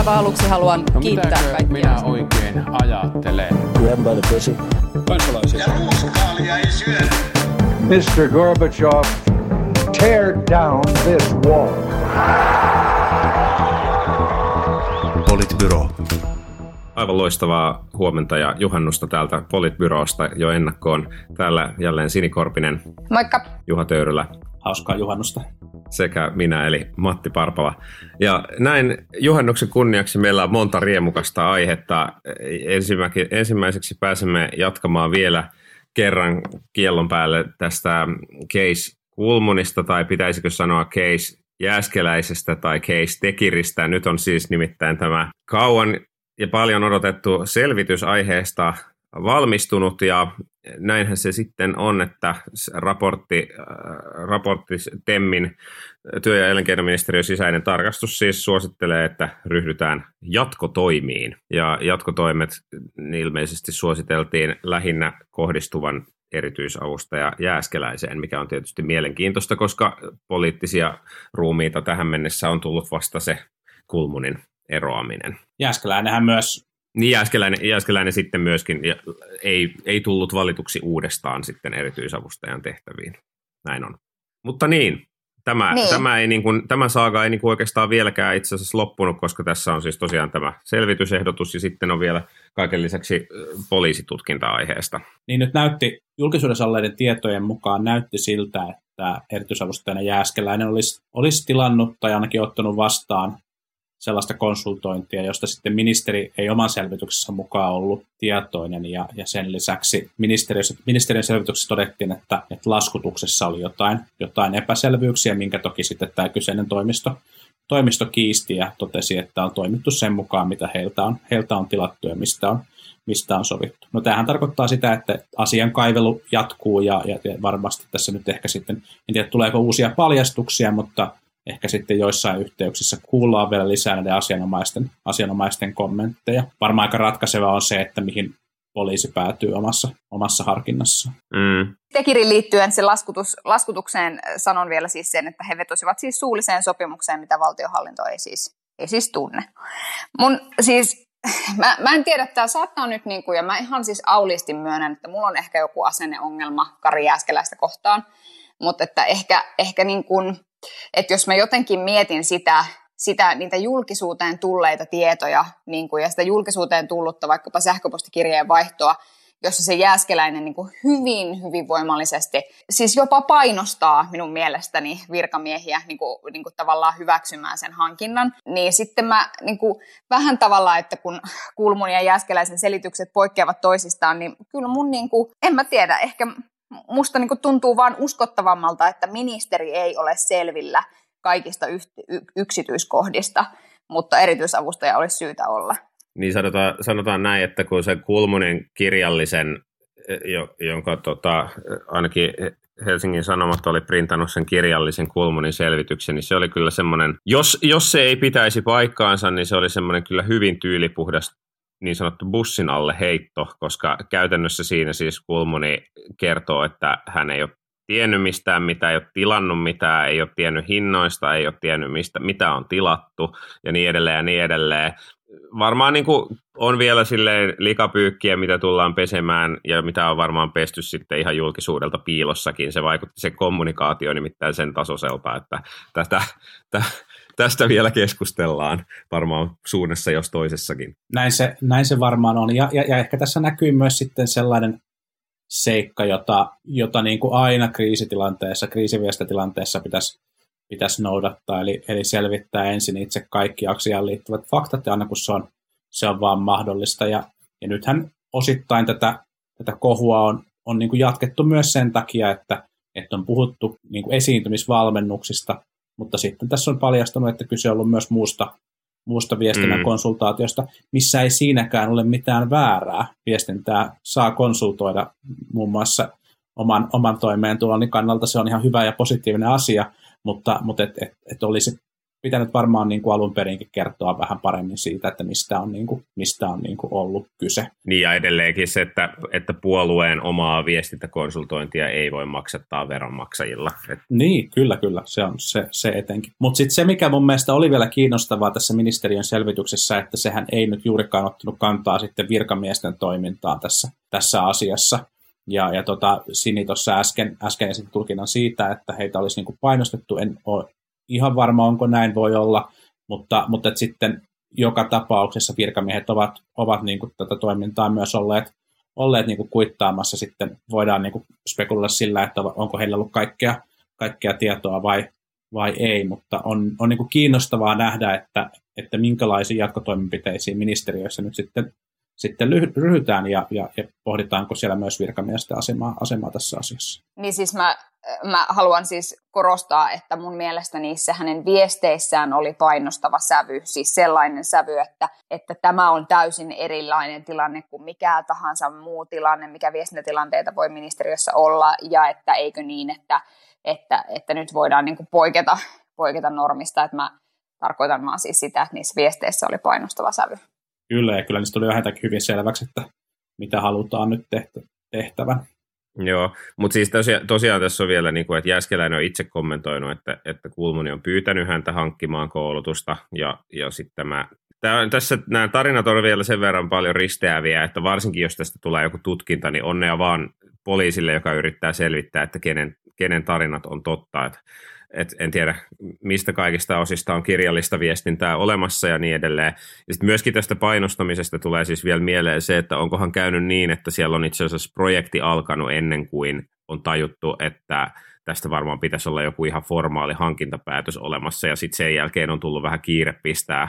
aivan aluksi haluan No kiittää kaikkia. minä oikein ajattelen? Grab by the pussy. Kansalaisia. Ja ruuskaalia ei syödä. Mr. Gorbachev, tear down this wall. Politbyro. Aivan loistavaa huomenta ja juhannusta täältä Politbyrosta jo ennakkoon. Täällä jälleen Sinikorpinen, Moikka. Juha Töyrylä Hauskaa juhannusta. sekä minä eli Matti Parpala. Ja näin juhannuksen kunniaksi meillä on monta riemukasta aihetta. Ensimmäiseksi pääsemme jatkamaan vielä kerran kiellon päälle tästä case Kulmunista tai pitäisikö sanoa case Jääskeläisestä tai case Tekiristä. Nyt on siis nimittäin tämä kauan ja paljon odotettu selvitys aiheesta valmistunut ja näinhän se sitten on, että raportti, äh, raportti Temmin työ- ja elinkeinoministeriön sisäinen tarkastus siis suosittelee, että ryhdytään jatkotoimiin. Ja jatkotoimet ilmeisesti suositeltiin lähinnä kohdistuvan erityisavustaja Jääskeläiseen, mikä on tietysti mielenkiintoista, koska poliittisia ruumiita tähän mennessä on tullut vasta se Kulmunin eroaminen. Jääskeläinenhän myös, Niin Jääskeläinen, Jääskeläinen sitten myöskin ja ei, ei tullut valituksi uudestaan sitten erityisavustajan tehtäviin. Näin on. Mutta niin, tämä, Niin. tämä, ei niin kuin, tämä saaga ei niin kuin oikeastaan vieläkään itse asiassa loppunut, koska tässä on siis tosiaan tämä selvitysehdotus ja sitten on vielä kaiken lisäksi poliisitutkinta aiheesta. niin nyt näytti, julkisuudessa olleiden tietojen mukaan näytti siltä, että erityisavustajana Jääskeläinen olisi, olisi tilannut tai ainakin ottanut vastaan sellaista konsultointia, josta sitten ministeri ei oman selvityksessä mukaan ollut tietoinen, ja, ja sen lisäksi ministeriössä, ministeriön selvityksessä todettiin, että, että laskutuksessa oli jotain, jotain epäselvyyksiä, minkä toki sitten tämä kyseinen toimisto, toimisto kiisti ja totesi, että on toimittu sen mukaan, mitä heiltä on, heiltä on tilattu ja mistä on, mistä on sovittu. No tämähän tarkoittaa sitä, että asian kaivelu jatkuu ja, ja, varmasti tässä nyt ehkä sitten, en tiedä tuleeko uusia paljastuksia, mutta ehkä sitten joissain yhteyksissä kuullaan vielä lisää näiden asianomaisten, asianomaisten kommentteja. Varmaan aika ratkaiseva on se, että mihin poliisi päätyy omassa, omassa harkinnassaan. Mm. Tekirin liittyen se laskutus, laskutukseen sanon vielä siis sen, että he vetosivat siis suulliseen sopimukseen, mitä valtiohallinto ei siis, ei siis tunne. Mun siis, mä, mä en tiedä, tämä saattaa nyt, niin kuin, ja mä ihan siis auliisti myönnän, että mulla on ehkä joku asenneongelma Kari Jääskeläistä kohtaan, mutta että ehkä, ehkä niin kuin, että jos mä jotenkin mietin sitä, sitä, niitä julkisuuteen tulleita tietoja niin kuin, ja sitä julkisuuteen tullutta vaikkapa sähköpostikirjeen vaihtoa, jossa se jääskeläinen niin kuin hyvin, hyvin voimallisesti, siis jopa painostaa minun mielestäni virkamiehiä niin kuin, niin kuin tavallaan hyväksymään sen hankinnan, niin sitten mä niin kuin, vähän tavallaan, että kun Kulmun ja jääskeläisen selitykset poikkeavat toisistaan, niin kyllä mun, niin kuin, en mä tiedä, ehkä musta niin kuin tuntuu vaan uskottavammalta, että ministeri ei ole selvillä kaikista yksityiskohdista, mutta erityisavustaja olisi syytä olla. Niin sanotaan, sanotaan näin, että kun se Kulmunin kirjallisen, jo, jonka tota, ainakin Helsingin Sanomat oli printannut sen kirjallisen Kulmunin selvityksen, niin se oli kyllä semmoinen, jos, jos se ei pitäisi paikkaansa, niin se oli semmoinen kyllä hyvin tyylipuhdas niin sanottu bussin alle heitto, koska käytännössä siinä siis Kulmuni kertoo, että hän ei ole tiennyt mistään, mitä ei ole tilannut mitään, ei ole tiennyt hinnoista, ei ole tiennyt mistä, mitä on tilattu ja niin edelleen ja niin edelleen. Varmaan niin kuin on vielä silleen likapyykkiä, mitä tullaan pesemään ja mitä on varmaan pesty sitten ihan julkisuudelta piilossakin. Se vaikutti se kommunikaatio nimittäin sen tasoiselta, että tätä, tä, tästä vielä keskustellaan varmaan suunnassa jos toisessakin. Näin se, näin se varmaan on. Ja, ja, ja ehkä tässä näkyy myös sitten sellainen seikka, jota, jota niin kuin aina kriisitilanteessa, kriisiviestitilanteessa pitäisi, pitäisi noudattaa, eli, eli selvittää ensin itse kaikki asiaan liittyvät faktat, ja aina kun se on, se on vaan mahdollista. Ja, ja nythän osittain tätä, tätä kohua on, on niin kuin jatkettu myös sen takia, että, että on puhuttu niin kuin esiintymisvalmennuksista, mutta sitten tässä on paljastunut, että kyse on ollut myös muusta, muusta viestinnän mm. konsultaatiosta, missä ei siinäkään ole mitään väärää. Viestintää saa konsultoida muun muassa oman, oman toimeentuloni kannalta. Se on ihan hyvä ja positiivinen asia, mutta, mutta et, et, et olisi pitänyt varmaan niin kuin alun perinkin kertoa vähän paremmin siitä, että mistä on, niin kuin, mistä on niin kuin ollut kyse. Niin ja edelleenkin se, että, että puolueen omaa viestintäkonsultointia ei voi maksattaa veronmaksajilla. Et... Niin, kyllä, kyllä, se on se, se etenkin. Mutta sitten se, mikä mun mielestä oli vielä kiinnostavaa tässä ministeriön selvityksessä, että sehän ei nyt juurikaan ottanut kantaa sitten virkamiesten toimintaan tässä, tässä asiassa. Ja, ja tota, Sini tuossa äsken, äsken esitti tulkinnan siitä, että heitä olisi niin kuin painostettu. En ole ihan varma, onko näin voi olla, mutta, mutta sitten joka tapauksessa virkamiehet ovat, ovat niin kuin tätä toimintaa myös olleet, olleet niin kuin kuittaamassa. Sitten voidaan niin kuin spekuloida sillä, että onko heillä ollut kaikkea, kaikkea tietoa vai, vai ei, mutta on, on niin kuin kiinnostavaa nähdä, että, että minkälaisiin jatkotoimenpiteisiin ministeriöissä nyt sitten sitten ryhdytään ja, ja, ja pohditaanko siellä myös virkamiesten asemaa, asemaa tässä asiassa. Niin siis mä, mä haluan siis korostaa, että mun mielestä niissä hänen viesteissään oli painostava sävy, siis sellainen sävy, että, että tämä on täysin erilainen tilanne kuin mikä tahansa muu tilanne, mikä viestintätilanteita voi ministeriössä olla, ja että eikö niin, että, että, että nyt voidaan niin kuin poiketa, poiketa normista, että mä tarkoitan vaan siis sitä, että niissä viesteissä oli painostava sävy. Kyllä, ja kyllä niistä tuli vähintäänkin hyvin selväksi, että mitä halutaan nyt tehtävän. Joo, mutta siis tosiaan, tosiaan tässä on vielä, niin kuin, että Jäskeläinen on itse kommentoinut, että, että Kulmuni on pyytänyt häntä hankkimaan koulutusta, ja, ja sitten mä Tämä, tässä nämä tarinat on vielä sen verran paljon risteäviä, että varsinkin jos tästä tulee joku tutkinta, niin onnea vaan poliisille, joka yrittää selvittää, että kenen, kenen tarinat on totta. Että et en tiedä, mistä kaikista osista on kirjallista viestintää olemassa ja niin edelleen. Ja sitten myöskin tästä painostamisesta tulee siis vielä mieleen se, että onkohan käynyt niin, että siellä on itse asiassa projekti alkanut ennen kuin on tajuttu, että tästä varmaan pitäisi olla joku ihan formaali hankintapäätös olemassa, ja sitten sen jälkeen on tullut vähän kiire pistää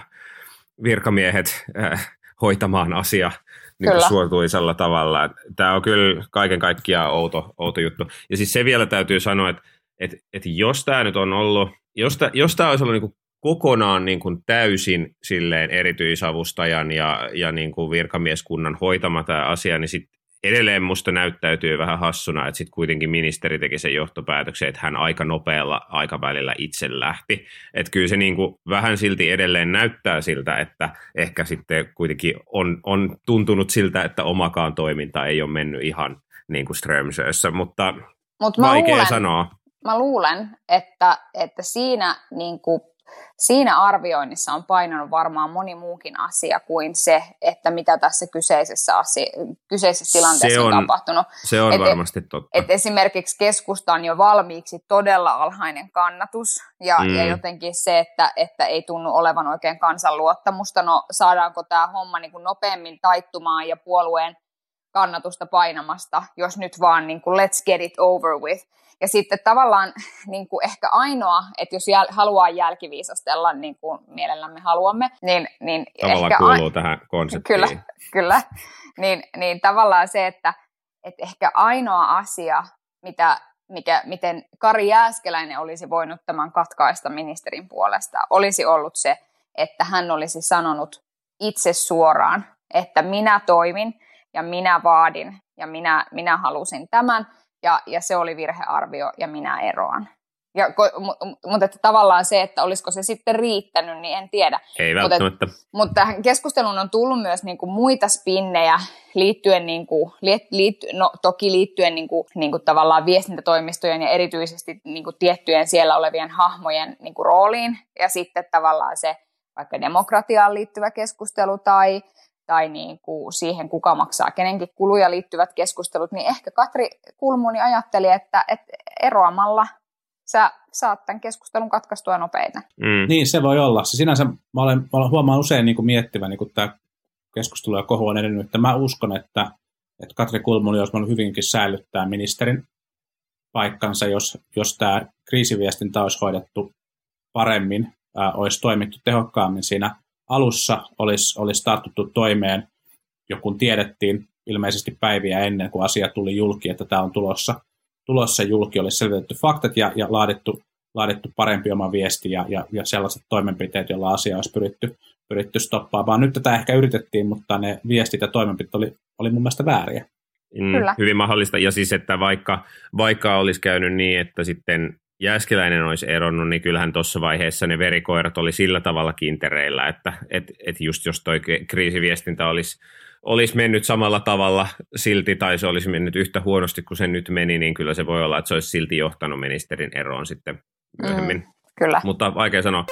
virkamiehet äh, hoitamaan asia niin suotuisella tavalla. Tämä on kyllä kaiken kaikkiaan outo, outo juttu. Ja siis se vielä täytyy sanoa, että että et jos tämä nyt on ollut, jos tämä, jos tämä olisi ollut niin kuin kokonaan niin kuin täysin silleen erityisavustajan ja, ja niin kuin virkamieskunnan hoitama tämä asia, niin sitten edelleen musta näyttäytyy vähän hassuna, että sitten kuitenkin ministeri teki sen johtopäätöksen, että hän aika nopealla aikavälillä itse lähti. Että kyllä se niin kuin vähän silti edelleen näyttää siltä, että ehkä sitten kuitenkin on, on tuntunut siltä, että omakaan toiminta ei ole mennyt ihan niin kuin Strömsössä, mutta Mut vaikea luulen, sanoa mä luulen, että, että siinä, niin kuin, siinä arvioinnissa on painanut varmaan moni muukin asia kuin se, että mitä tässä kyseisessä, asia, kyseisessä tilanteessa on, on tapahtunut. Se on et, varmasti totta. Et esimerkiksi keskusta on jo valmiiksi todella alhainen kannatus ja, mm. ja jotenkin se, että, että ei tunnu olevan oikein kansanluottamusta. No saadaanko tämä homma niin kuin nopeammin taittumaan ja puolueen kannatusta painamasta, jos nyt vaan niin kuin let's get it over with. Ja sitten tavallaan niin kuin ehkä ainoa, että jos jäl, haluaa jälkiviisastella, niin kuin mielellämme haluamme, niin, niin tavallaan ehkä kuuluu a... tähän konseptiin. Kyllä, kyllä. Niin, niin tavallaan se, että, että ehkä ainoa asia, mitä, mikä, miten Kari Jääskeläinen olisi voinut tämän katkaista ministerin puolesta, olisi ollut se, että hän olisi sanonut itse suoraan, että minä toimin ja minä vaadin ja minä, minä halusin tämän ja, ja se oli virhearvio ja minä eroan. Ja, mutta että tavallaan se, että olisiko se sitten riittänyt, niin en tiedä. Ei välttämättä. Mutta, mutta tähän keskusteluun on tullut myös niin kuin muita spinnejä liittyen, niin kuin, liitty, no, toki liittyen niin kuin, niin kuin tavallaan viestintätoimistojen ja erityisesti niin kuin tiettyjen siellä olevien hahmojen niin kuin rooliin. Ja sitten tavallaan se vaikka demokratiaan liittyvä keskustelu tai tai niin kuin siihen, kuka maksaa kenenkin kuluja liittyvät keskustelut, niin ehkä Katri Kulmuni ajatteli, että, että eroamalla sä saat tämän keskustelun katkaistua nopeita. Mm. Niin, se voi olla. Se sinänsä mä olen, mä olen huomaan usein niin kuin miettivän, niin kuin tämä keskustelu ja kohu on edennyt, että mä uskon, että, että Katri Kulmuni olisi voinut hyvinkin säilyttää ministerin paikkansa, jos, jos tämä kriisiviestintä olisi hoidettu paremmin, ää, olisi toimittu tehokkaammin siinä alussa olisi, olisi tartuttu toimeen, jo kun tiedettiin ilmeisesti päiviä ennen kuin asia tuli julki, että tämä on tulossa, tulossa julki, olisi selvitetty faktat ja, ja laadittu, laadittu parempi oma viesti ja, ja, ja sellaiset toimenpiteet, joilla asia olisi pyritty, pyritty stoppaamaan. Nyt tätä ehkä yritettiin, mutta ne viestit ja toimenpiteet oli, oli mun mielestä vääriä. Mm, Kyllä. Hyvin mahdollista. Ja siis, että vaikka, vaikka olisi käynyt niin, että sitten Jääskeläinen olisi eronnut, niin kyllähän tuossa vaiheessa ne verikoirat oli sillä tavalla kintereillä, että et, et just jos toi kriisiviestintä olisi, olisi mennyt samalla tavalla silti tai se olisi mennyt yhtä huonosti kuin se nyt meni, niin kyllä se voi olla, että se olisi silti johtanut ministerin eroon sitten myöhemmin. Mm, kyllä. Mutta vaikea sanoa.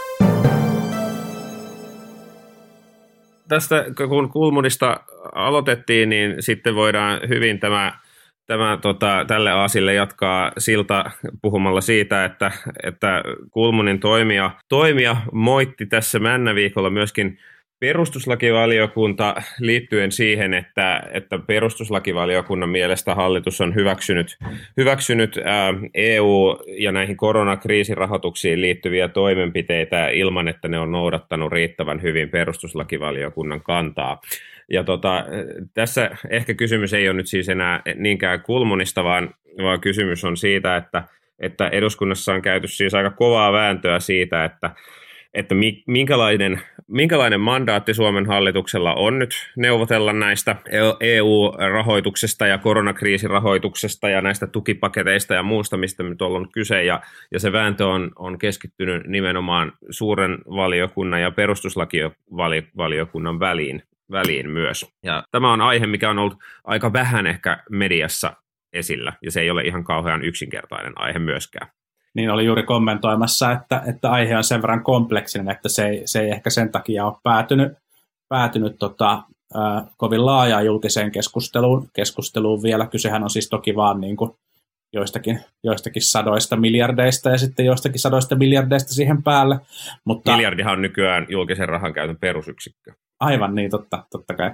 Tästä kun Kulmunista aloitettiin, niin sitten voidaan hyvin tämä tämä, tota, tälle Aasille jatkaa silta puhumalla siitä, että, että Kulmunin toimija, toimija moitti tässä männäviikolla myöskin perustuslakivaliokunta liittyen siihen, että, että perustuslakivaliokunnan mielestä hallitus on hyväksynyt, hyväksynyt ää, EU- ja näihin koronakriisirahoituksiin liittyviä toimenpiteitä ilman, että ne on noudattanut riittävän hyvin perustuslakivaliokunnan kantaa. Ja tota, tässä ehkä kysymys ei ole nyt siis enää niinkään kulmunista, vaan, vaan kysymys on siitä, että, että eduskunnassa on käyty siis aika kovaa vääntöä siitä, että, että minkälainen, minkälainen mandaatti Suomen hallituksella on nyt neuvotella näistä EU-rahoituksesta ja koronakriisirahoituksesta ja näistä tukipaketeista ja muusta, mistä nyt on kyse. Ja, ja se vääntö on, on keskittynyt nimenomaan suuren valiokunnan ja perustuslakivaliokunnan väliin väliin myös. Ja tämä on aihe, mikä on ollut aika vähän ehkä mediassa esillä, ja se ei ole ihan kauhean yksinkertainen aihe myöskään. Niin oli juuri kommentoimassa, että, että aihe on sen verran kompleksinen, että se ei, se ei ehkä sen takia ole päätynyt, päätynyt tota, äh, kovin laajaan julkiseen keskusteluun, keskusteluun vielä. Kysehän on siis toki vaan niin kuin joistakin, joistakin sadoista miljardeista ja sitten joistakin sadoista miljardeista siihen päälle. Mutta, Miljardihan on nykyään julkisen rahan käytön perusyksikkö. Aivan niin, totta, totta kai.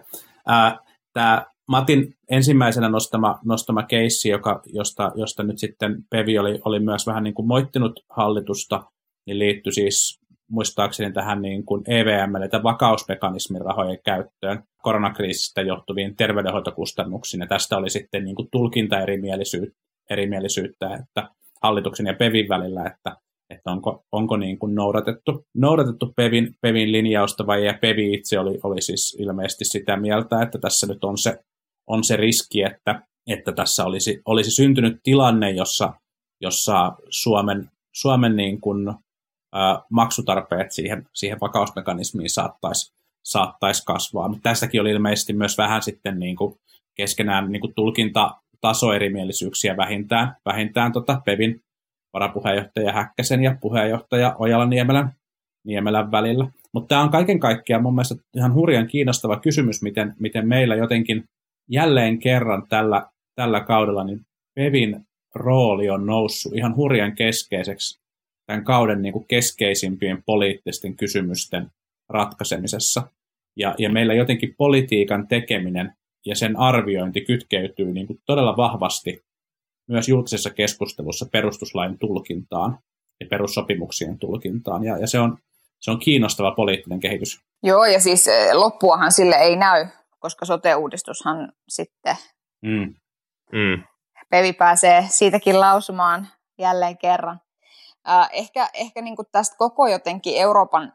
Tämä Matin ensimmäisenä nostama, nostama keissi, joka, josta, josta nyt sitten Pevi oli, oli myös vähän niin kuin moittinut hallitusta, niin liittyi siis muistaakseni tähän niin kuin EVM, eli vakausmekanismin rahojen käyttöön koronakriisistä johtuviin terveydenhoitokustannuksiin. Ja tästä oli sitten niin kuin tulkintaerimielisyyttä, erimielisyyttä, että hallituksen ja Pevin välillä, että että onko, onko niin kuin noudatettu, noudatettu Pevin, Pevin linjausta vai ja Pevi itse oli, oli siis ilmeisesti sitä mieltä, että tässä nyt on se, on se riski, että, että tässä olisi, olisi syntynyt tilanne, jossa, jossa Suomen, Suomen niin kuin, ä, maksutarpeet siihen, siihen vakausmekanismiin saattaisi saattaisi kasvaa. Mutta tässäkin oli ilmeisesti myös vähän sitten niin kuin keskenään niin kuin tulkintatasoerimielisyyksiä vähintään, vähintään tota Pevin, varapuheenjohtaja Häkkäsen ja puheenjohtaja Ojala Niemelän, Niemelän välillä. Mutta tämä on kaiken kaikkiaan mun mielestä ihan hurjan kiinnostava kysymys, miten, miten meillä jotenkin jälleen kerran tällä, tällä kaudella niin Pevin rooli on noussut ihan hurjan keskeiseksi tämän kauden niin kuin keskeisimpien poliittisten kysymysten ratkaisemisessa. Ja, ja meillä jotenkin politiikan tekeminen ja sen arviointi kytkeytyy niin kuin todella vahvasti myös julkisessa keskustelussa perustuslain tulkintaan ja perussopimuksien tulkintaan. Ja, ja se, on, se on kiinnostava poliittinen kehitys. Joo, ja siis eh, loppuahan sille ei näy, koska sote-uudistushan sitten mm. Mm. Pevi pääsee siitäkin lausumaan jälleen kerran. Äh, ehkä ehkä niin kuin tästä koko jotenkin Euroopan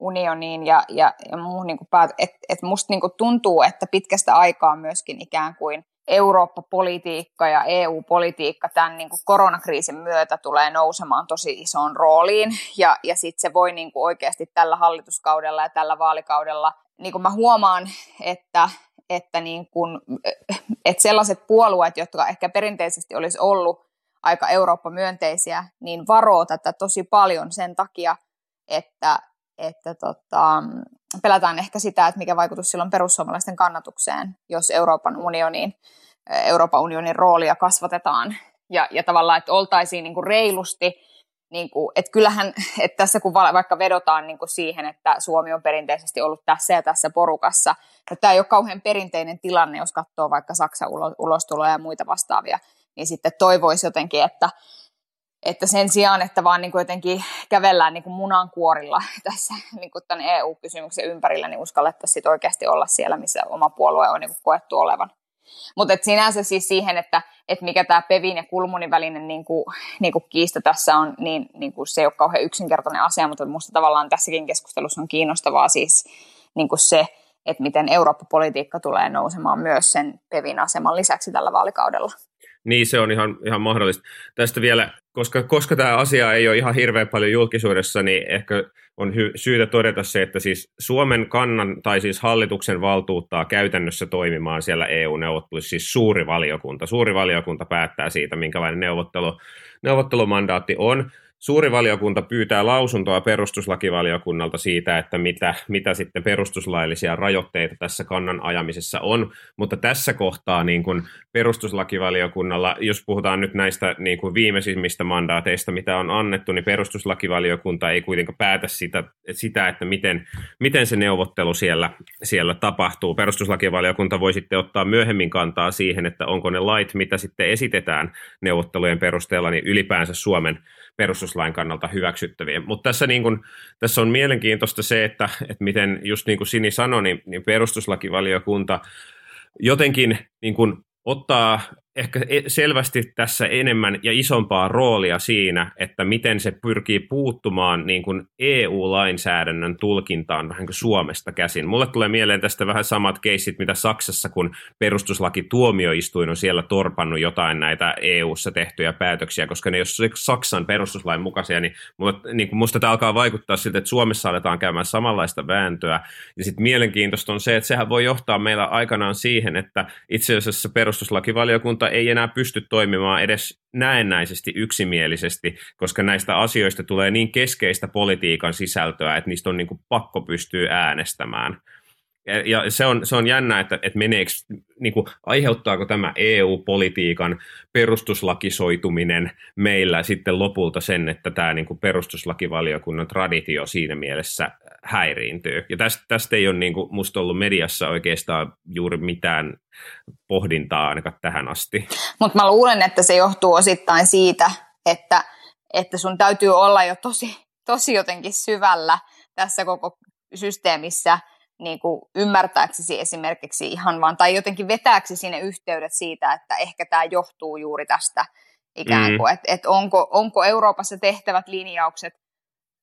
unioniin ja, ja, ja muuhun, niin että et musta niin kuin tuntuu, että pitkästä aikaa myöskin ikään kuin – Eurooppa-politiikka ja EU-politiikka tämän niin kuin koronakriisin myötä tulee nousemaan tosi isoon rooliin. Ja, ja sitten se voi niin kuin oikeasti tällä hallituskaudella ja tällä vaalikaudella, niin kuin mä huomaan, että, että, niin kuin, että sellaiset puolueet, jotka ehkä perinteisesti olisi ollut aika Eurooppa-myönteisiä, niin varoo tätä tosi paljon sen takia, että, että tota, pelätään ehkä sitä, että mikä vaikutus silloin perussuomalaisten kannatukseen, jos Euroopan unioniin, Euroopan unionin roolia kasvatetaan. Ja, ja tavallaan, että oltaisiin niin kuin reilusti, niin kuin, että kyllähän, että tässä kun vaikka vedotaan niin kuin siihen, että Suomi on perinteisesti ollut tässä ja tässä porukassa, että tämä ei ole kauhean perinteinen tilanne, jos katsoo vaikka Saksan ulostuloja ja muita vastaavia, niin sitten toivoisi jotenkin, että, että sen sijaan, että vaan niin kuin jotenkin kävellään niin kuin munankuorilla tässä niin kuin tämän EU-kysymyksen ympärillä, niin uskallettaisiin oikeasti olla siellä, missä oma puolue on niin kuin koettu olevan. Mutta sinänsä siis siihen, että, että mikä tämä Pevin ja Kulmunin välinen niin kuin, niin kuin kiista tässä on, niin, niin kuin se ei ole kauhean yksinkertainen asia, mutta minusta tavallaan tässäkin keskustelussa on kiinnostavaa siis niin kuin se, että miten Eurooppa-politiikka tulee nousemaan myös sen Pevin aseman lisäksi tällä vaalikaudella. Niin, se on ihan, ihan mahdollista. Tästä vielä, koska, koska tämä asia ei ole ihan hirveän paljon julkisuudessa, niin ehkä on hy- syytä todeta se, että siis Suomen kannan tai siis hallituksen valtuuttaa käytännössä toimimaan siellä EU-neuvotteluissa siis suuri valiokunta. Suuri valiokunta päättää siitä, minkälainen neuvottelu, neuvottelumandaatti on. Suuri valiokunta pyytää lausuntoa perustuslakivaliokunnalta siitä, että mitä, mitä sitten perustuslaillisia rajoitteita tässä kannan ajamisessa on, mutta tässä kohtaa niin kuin perustuslakivaliokunnalla, jos puhutaan nyt näistä niin kuin viimeisimmistä mandaateista, mitä on annettu, niin perustuslakivaliokunta ei kuitenkaan päätä sitä, sitä että miten, miten se neuvottelu siellä, siellä tapahtuu. Perustuslakivaliokunta voi sitten ottaa myöhemmin kantaa siihen, että onko ne lait, mitä sitten esitetään neuvottelujen perusteella, niin ylipäänsä Suomen perustuslain kannalta hyväksyttäviä. Mutta tässä, niin kun, tässä on mielenkiintoista se, että, että miten just niin kuin Sini sanoi, niin, niin perustuslakivaliokunta jotenkin niin kun ottaa ehkä e- selvästi tässä enemmän ja isompaa roolia siinä, että miten se pyrkii puuttumaan niin kuin EU-lainsäädännön tulkintaan vähän kuin Suomesta käsin. Mulle tulee mieleen tästä vähän samat keissit, mitä Saksassa, kun perustuslaki tuomioistuin on siellä torpannut jotain näitä EU-ssa tehtyjä päätöksiä, koska ne jos Saksan perustuslain mukaisia, niin, mulle, niin kuin musta tämä alkaa vaikuttaa siltä, että Suomessa aletaan käymään samanlaista vääntöä. Ja sitten mielenkiintoista on se, että sehän voi johtaa meillä aikanaan siihen, että itse asiassa perustuslakivaliokunta eduskunta ei enää pysty toimimaan edes näennäisesti yksimielisesti, koska näistä asioista tulee niin keskeistä politiikan sisältöä, että niistä on niin kuin pakko pystyä äänestämään. Ja se on, se on jännä, että, että meneekö, niin kuin, aiheuttaako tämä EU-politiikan perustuslakisoituminen meillä sitten lopulta sen, että tämä niin kuin perustuslakivaliokunnan traditio siinä mielessä häiriintyy. Ja tästä, tästä ei ole niin kuin, musta ollut mediassa oikeastaan juuri mitään pohdintaa ainakaan tähän asti. Mutta mä luulen, että se johtuu osittain siitä, että, että sun täytyy olla jo tosi, tosi jotenkin syvällä tässä koko systeemissä – niin kuin ymmärtääksesi esimerkiksi ihan vaan, tai jotenkin vetääksi sinne yhteydet siitä, että ehkä tämä johtuu juuri tästä ikään mm. kuin, mm. että et onko, onko Euroopassa tehtävät linjaukset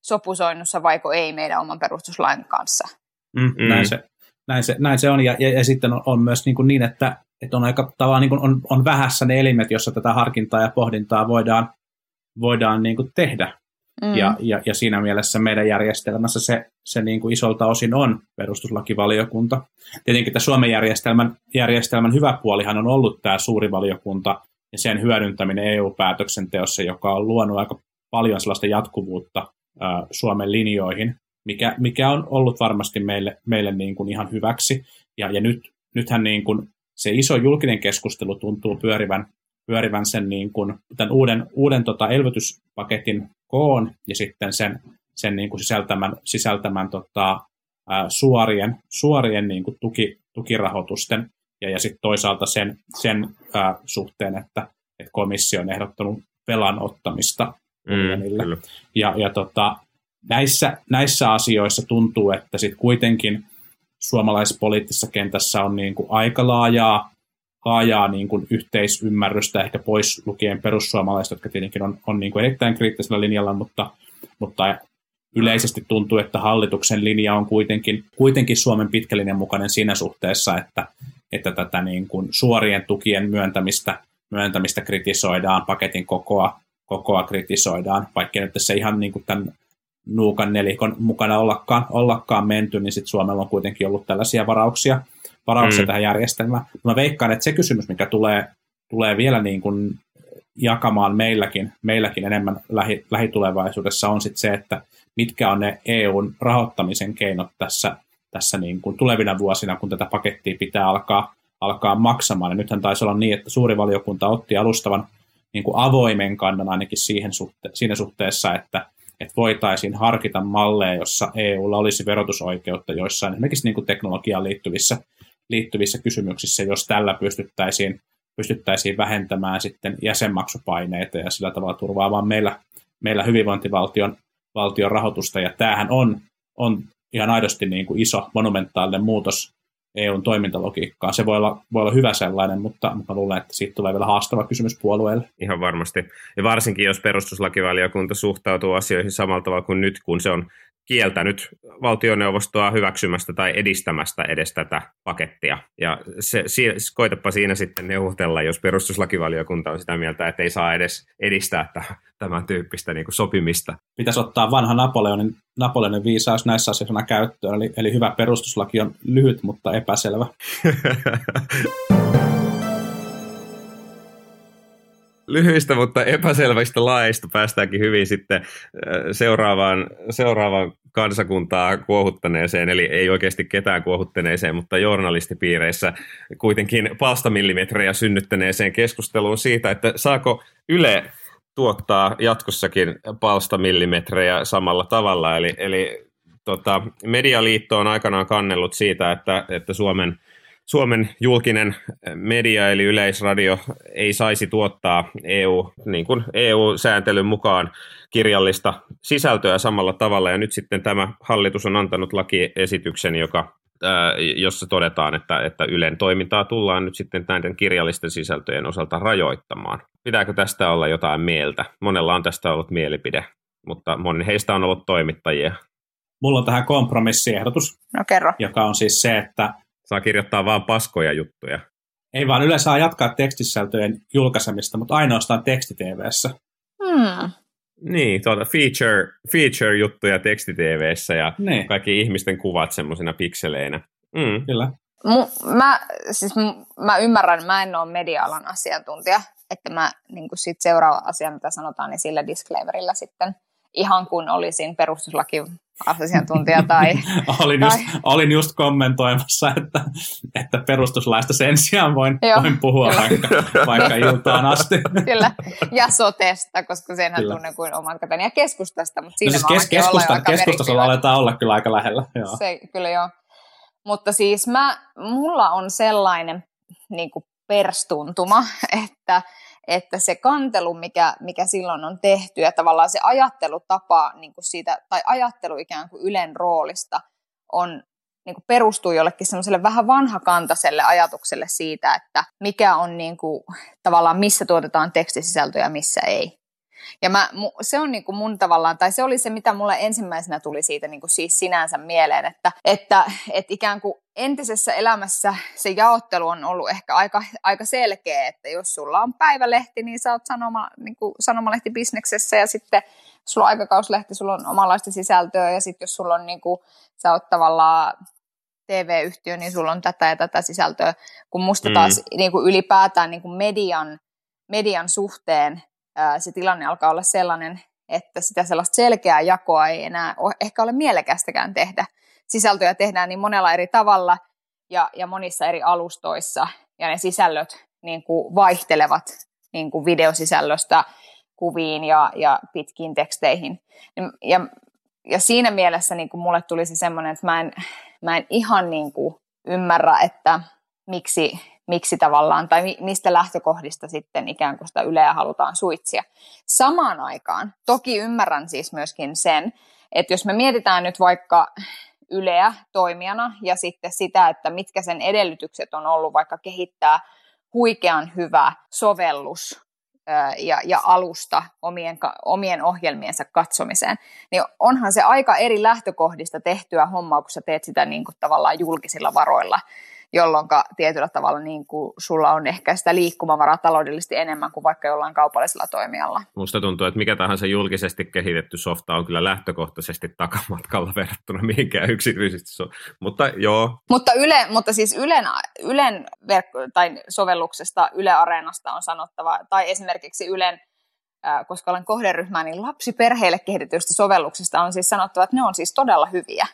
sopusoinnussa vaiko ei meidän oman perustuslain kanssa. Mm, mm. Näin, se, näin, se, näin se on, ja, ja, ja sitten on, on myös niin, kuin niin että, että on aika tavallaan niin kuin on, on vähässä ne elimet, jossa tätä harkintaa ja pohdintaa voidaan, voidaan niin kuin tehdä. Mm. Ja, ja, ja siinä mielessä meidän järjestelmässä se, se niin kuin isolta osin on perustuslakivaliokunta. Tietenkin tämä Suomen järjestelmän, järjestelmän hyvä puolihan on ollut tämä suuri valiokunta ja sen hyödyntäminen EU-päätöksenteossa, joka on luonut aika paljon sellaista jatkuvuutta Suomen linjoihin, mikä, mikä on ollut varmasti meille, meille niin kuin ihan hyväksi. Ja, ja nyt, nythän niin kuin se iso julkinen keskustelu tuntuu pyörivän, pyörivän sen niin kuin, tämän uuden, uuden tota elvytyspaketin koon ja sitten sen, sen niin kuin sisältämän, sisältämän tota, ää, suorien, suorien niin kuin tuki, tukirahoitusten ja, ja sitten toisaalta sen, sen ää, suhteen, että, että komissio on ehdottanut velan ottamista mm, ja, ja tota, näissä, näissä asioissa tuntuu, että sitten kuitenkin suomalaispoliittisessa kentässä on niin kuin aika laajaa laajaa niin kuin yhteisymmärrystä, ehkä pois lukien perussuomalaiset, jotka tietenkin on, on niin kuin erittäin kriittisellä linjalla, mutta, mutta yleisesti tuntuu, että hallituksen linja on kuitenkin, kuitenkin Suomen pitkällinen mukainen siinä suhteessa, että, että tätä niin kuin suorien tukien myöntämistä, myöntämistä kritisoidaan, paketin kokoa, kokoa kritisoidaan, vaikka nyt tässä ihan niin kuin tämän nuukan nelikon mukana ollakaan, ollakaan menty, niin sitten Suomella on kuitenkin ollut tällaisia varauksia, varauksia mm. tähän järjestelmään. Mä veikkaan, että se kysymys, mikä tulee, tulee vielä niin kuin jakamaan meilläkin, meilläkin enemmän lähi, lähitulevaisuudessa on sitten se, että mitkä on ne EUn rahoittamisen keinot tässä, tässä niin kuin tulevina vuosina, kun tätä pakettia pitää alkaa, alkaa maksamaan. Ja nythän taisi olla niin, että suuri valiokunta otti alustavan niin kuin avoimen kannan ainakin siihen suhte- siinä suhteessa, että, että voitaisiin harkita malleja, jossa EUlla olisi verotusoikeutta joissain esimerkiksi niin kuin teknologiaan liittyvissä liittyvissä kysymyksissä, jos tällä pystyttäisiin, pystyttäisiin vähentämään sitten jäsenmaksupaineita ja sillä tavalla turvaamaan meillä, meillä hyvinvointivaltion valtion rahoitusta. Ja tämähän on, on ihan aidosti niin kuin iso monumentaalinen muutos EUn toimintalogiikkaan. Se voi olla, voi olla hyvä sellainen, mutta, mutta luulen, että siitä tulee vielä haastava kysymys puolueelle. Ihan varmasti. Ja varsinkin, jos perustuslakivaliokunta suhtautuu asioihin samalla tavalla kuin nyt, kun se on kieltänyt valtioneuvostoa hyväksymästä tai edistämästä edes tätä pakettia. Ja se, si, koitapa siinä sitten neuvotella, jos perustuslakivaliokunta on sitä mieltä, että ei saa edes edistää tämän tyyppistä niin kuin sopimista. Pitäisi ottaa vanha Napoleonin, Napoleonin viisaus näissä asioissa käyttöön, eli, eli hyvä perustuslaki on lyhyt, mutta epäselvä. lyhyistä, mutta epäselvistä laeista päästäänkin hyvin sitten äh, seuraavaan, seuraavaan kansakuntaa kuohuttaneeseen, eli ei oikeasti ketään kuohuttaneeseen, mutta journalistipiireissä kuitenkin palstamillimetrejä synnyttäneeseen keskusteluun siitä, että saako Yle tuottaa jatkossakin palstamillimetrejä samalla tavalla, eli, eli tota, Medialiitto on aikanaan kannellut siitä, että, että Suomen – Suomen julkinen media eli yleisradio ei saisi tuottaa EU, niin kuin EU-sääntelyn mukaan kirjallista sisältöä samalla tavalla. Ja nyt sitten tämä hallitus on antanut lakiesityksen, joka, ää, jossa todetaan, että, että Ylen toimintaa tullaan nyt sitten näiden kirjallisten sisältöjen osalta rajoittamaan. Pitääkö tästä olla jotain mieltä? Monella on tästä ollut mielipide, mutta moni heistä on ollut toimittajia. Mulla on tähän kompromissiehdotus, no, kerro. joka on siis se, että Saa kirjoittaa vaan paskoja juttuja. Ei vaan, yleensä saa jatkaa tekstisältöjen julkaisemista, mutta ainoastaan tekstitvssä. Hmm. Niin, tuota, feature, feature-juttuja tekstitvssä ja niin. kaikki ihmisten kuvat semmoisina pikseleinä. Mm. Kyllä. M- mä, siis m- mä ymmärrän, mä en ole media-alan asiantuntija, että mä niin sit seuraava asia, mitä sanotaan, niin sillä disclaimerilla sitten ihan kun olisin perustuslaki asiantuntija tai... olin, tai... Just, olin just kommentoimassa, että, että perustuslaista sen sijaan voin, voin puhua kyllä. vaikka, vaikka iltaan asti. kyllä, ja sotesta, koska senhän kyllä. tunnen kuin oman käteni, ja keskustasta, mutta siinä no siis kes, keskusta, keskustassa aletaan olla kyllä aika lähellä. Joo. Se, kyllä joo. Mutta siis mä, mulla on sellainen niin kuin perstuntuma, että että se kantelu, mikä, mikä silloin on tehty ja tavallaan se ajattelutapa niin kuin siitä, tai ajattelu ikään kuin Ylen roolista on niin kuin perustuu jollekin semmoiselle vähän vanhakantaiselle ajatukselle siitä, että mikä on niin kuin, tavallaan missä tuotetaan tekstisisältöjä ja missä ei. Ja mä, se on niin kuin mun tavallaan, tai se oli se, mitä mulle ensimmäisenä tuli siitä niin kuin siis sinänsä mieleen, että, että, että ikään kuin entisessä elämässä se jaottelu on ollut ehkä aika, aika selkeä, että jos sulla on päivälehti, niin sä oot sanoma, niin kuin sanomalehti-bisneksessä ja sitten sulla on aikakauslehti, sulla on omanlaista sisältöä ja sitten jos sulla on niin kuin, sä oot tavallaan TV-yhtiö, niin sulla on tätä ja tätä sisältöä, kun musta taas mm. niin kuin ylipäätään niin kuin median, median suhteen se tilanne alkaa olla sellainen, että sitä sellaista selkeää jakoa ei enää ehkä ole mielekästäkään tehdä. Sisältöjä tehdään niin monella eri tavalla ja, ja monissa eri alustoissa, ja ne sisällöt niin kuin vaihtelevat niin kuin videosisällöstä kuviin ja, ja pitkiin teksteihin. Ja, ja siinä mielessä niin kuin mulle tuli se semmoinen, että mä en, mä en ihan niin kuin ymmärrä, että miksi, miksi tavallaan, tai mistä lähtökohdista sitten ikään kuin sitä Yleä halutaan suitsia. Samaan aikaan, toki ymmärrän siis myöskin sen, että jos me mietitään nyt vaikka Yleä toimijana ja sitten sitä, että mitkä sen edellytykset on ollut vaikka kehittää huikean hyvä sovellus ja, ja alusta omien, omien ohjelmiensa katsomiseen, niin onhan se aika eri lähtökohdista tehtyä hommaa, kun sä teet sitä niin kuin tavallaan julkisilla varoilla jolloin tietyllä tavalla niin kuin sulla on ehkä sitä liikkumavaraa taloudellisesti enemmän kuin vaikka jollain kaupallisella toimijalla. Musta tuntuu, että mikä tahansa julkisesti kehitetty softa on kyllä lähtökohtaisesti takamatkalla verrattuna mihinkään yksityisesti. So- mutta joo. Mutta, yle, mutta siis Ylen, Ylen verkko- tai sovelluksesta Yle Areenasta on sanottava, tai esimerkiksi Ylen koska olen kohderyhmää, niin lapsiperheille kehitetyistä sovelluksista on siis sanottava, että ne on siis todella hyviä.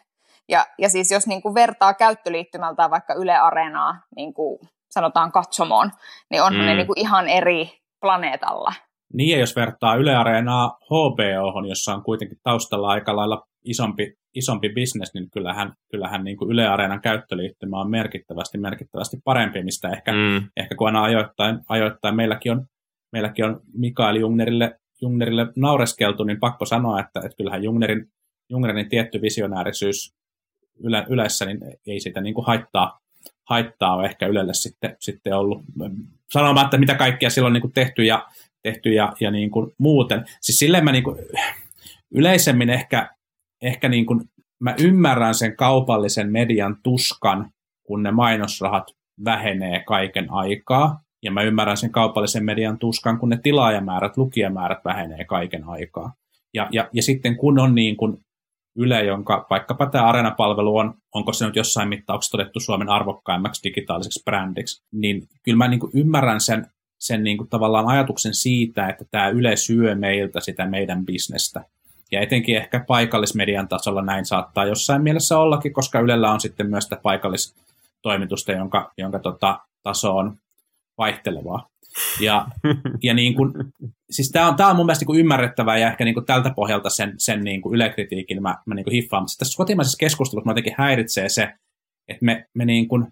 Ja, ja siis jos niin kuin vertaa käyttöliittymältä vaikka Yle Areenaa niin kuin sanotaan katsomoon, niin onhan mm. ne niin kuin ihan eri planeetalla. Niin, ja jos vertaa Yle Areenaa HBO, jossa on kuitenkin taustalla aika lailla isompi, isompi bisnes, niin kyllähän, kyllähän niin kuin Yle Areenan käyttöliittymä on merkittävästi, merkittävästi parempi, mistä ehkä, mm. ehkä kun aina ajoittain, ajoittain meilläkin on, meilläkin on Mikael Jungnerille, Jungnerille naureskeltu, niin pakko sanoa, että, että kyllähän Jungnerin, Jungnerin tietty visionäärisyys yle, yleensä, niin ei sitä niin kuin haittaa, haittaa ole ehkä Ylelle sitten, sitten ollut. Sanomatta, mitä kaikkea silloin niin kuin tehty ja, tehty ja, ja niin kuin muuten. Siis silleen mä niin kuin, yleisemmin ehkä ehkä niin kuin, mä ymmärrän sen kaupallisen median tuskan, kun ne mainosrahat vähenee kaiken aikaa. Ja mä ymmärrän sen kaupallisen median tuskan, kun ne tilaajamäärät, lukijamäärät vähenee kaiken aikaa. Ja, ja, ja sitten kun on niin kuin Yle, jonka vaikkapa tämä areenapalvelu on, onko se nyt jossain mittauksessa todettu Suomen arvokkaimmaksi digitaaliseksi brändiksi, niin kyllä mä niin kuin ymmärrän sen, sen niin kuin tavallaan ajatuksen siitä, että tämä Yle syö meiltä sitä meidän bisnestä. Ja etenkin ehkä paikallismedian tasolla näin saattaa jossain mielessä ollakin, koska Ylellä on sitten myös sitä paikallistoimitusta, jonka, jonka tota, taso on vaihtelevaa. Ja, ja niin kuin, siis tämä on, tää on mun mielestä niin ymmärrettävää ja ehkä niin kuin tältä pohjalta sen, sen niin kuin ylekritiikin mä, mä niin kuin hiffaan. Mutta tässä kotimaisessa keskustelussa mä jotenkin häiritsee se, että me, me niin kuin,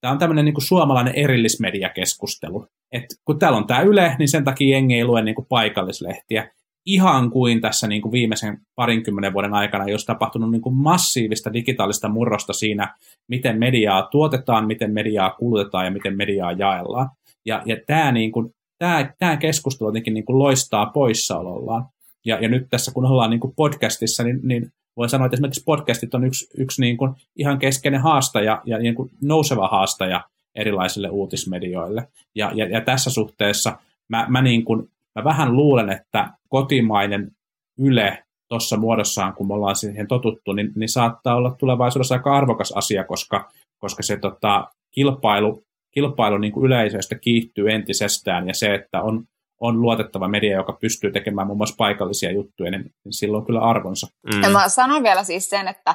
tämä on tämmöinen niin kuin suomalainen erillismediakeskustelu. Et kun täällä on tämä Yle, niin sen takia jengi ei lue niin kuin paikallislehtiä. Ihan kuin tässä niin kuin viimeisen parinkymmenen vuoden aikana, jos tapahtunut niin kuin massiivista digitaalista murrosta siinä, miten mediaa tuotetaan, miten mediaa kulutetaan ja miten mediaa jaellaan. Ja, ja tämä, niin kuin, tämä, tämä keskustelu jotenkin niin kuin loistaa poissaolollaan. Ja, ja nyt tässä, kun ollaan niin kuin podcastissa, niin, niin voi sanoa, että esimerkiksi podcastit on yksi, yksi niin kuin ihan keskeinen haastaja ja niin kuin nouseva haastaja erilaisille uutismedioille. Ja, ja, ja tässä suhteessa mä, mä, niin kuin, mä vähän luulen, että kotimainen Yle tuossa muodossaan, kun me ollaan siihen totuttu, niin, niin saattaa olla tulevaisuudessa aika arvokas asia, koska, koska se tota, kilpailu kilpailu niin kuin yleisöistä kiihtyy entisestään ja se, että on, on luotettava media, joka pystyy tekemään muun muassa paikallisia juttuja, niin, niin sillä on kyllä arvonsa. Mm. Ja mä sanon vielä siis sen, että,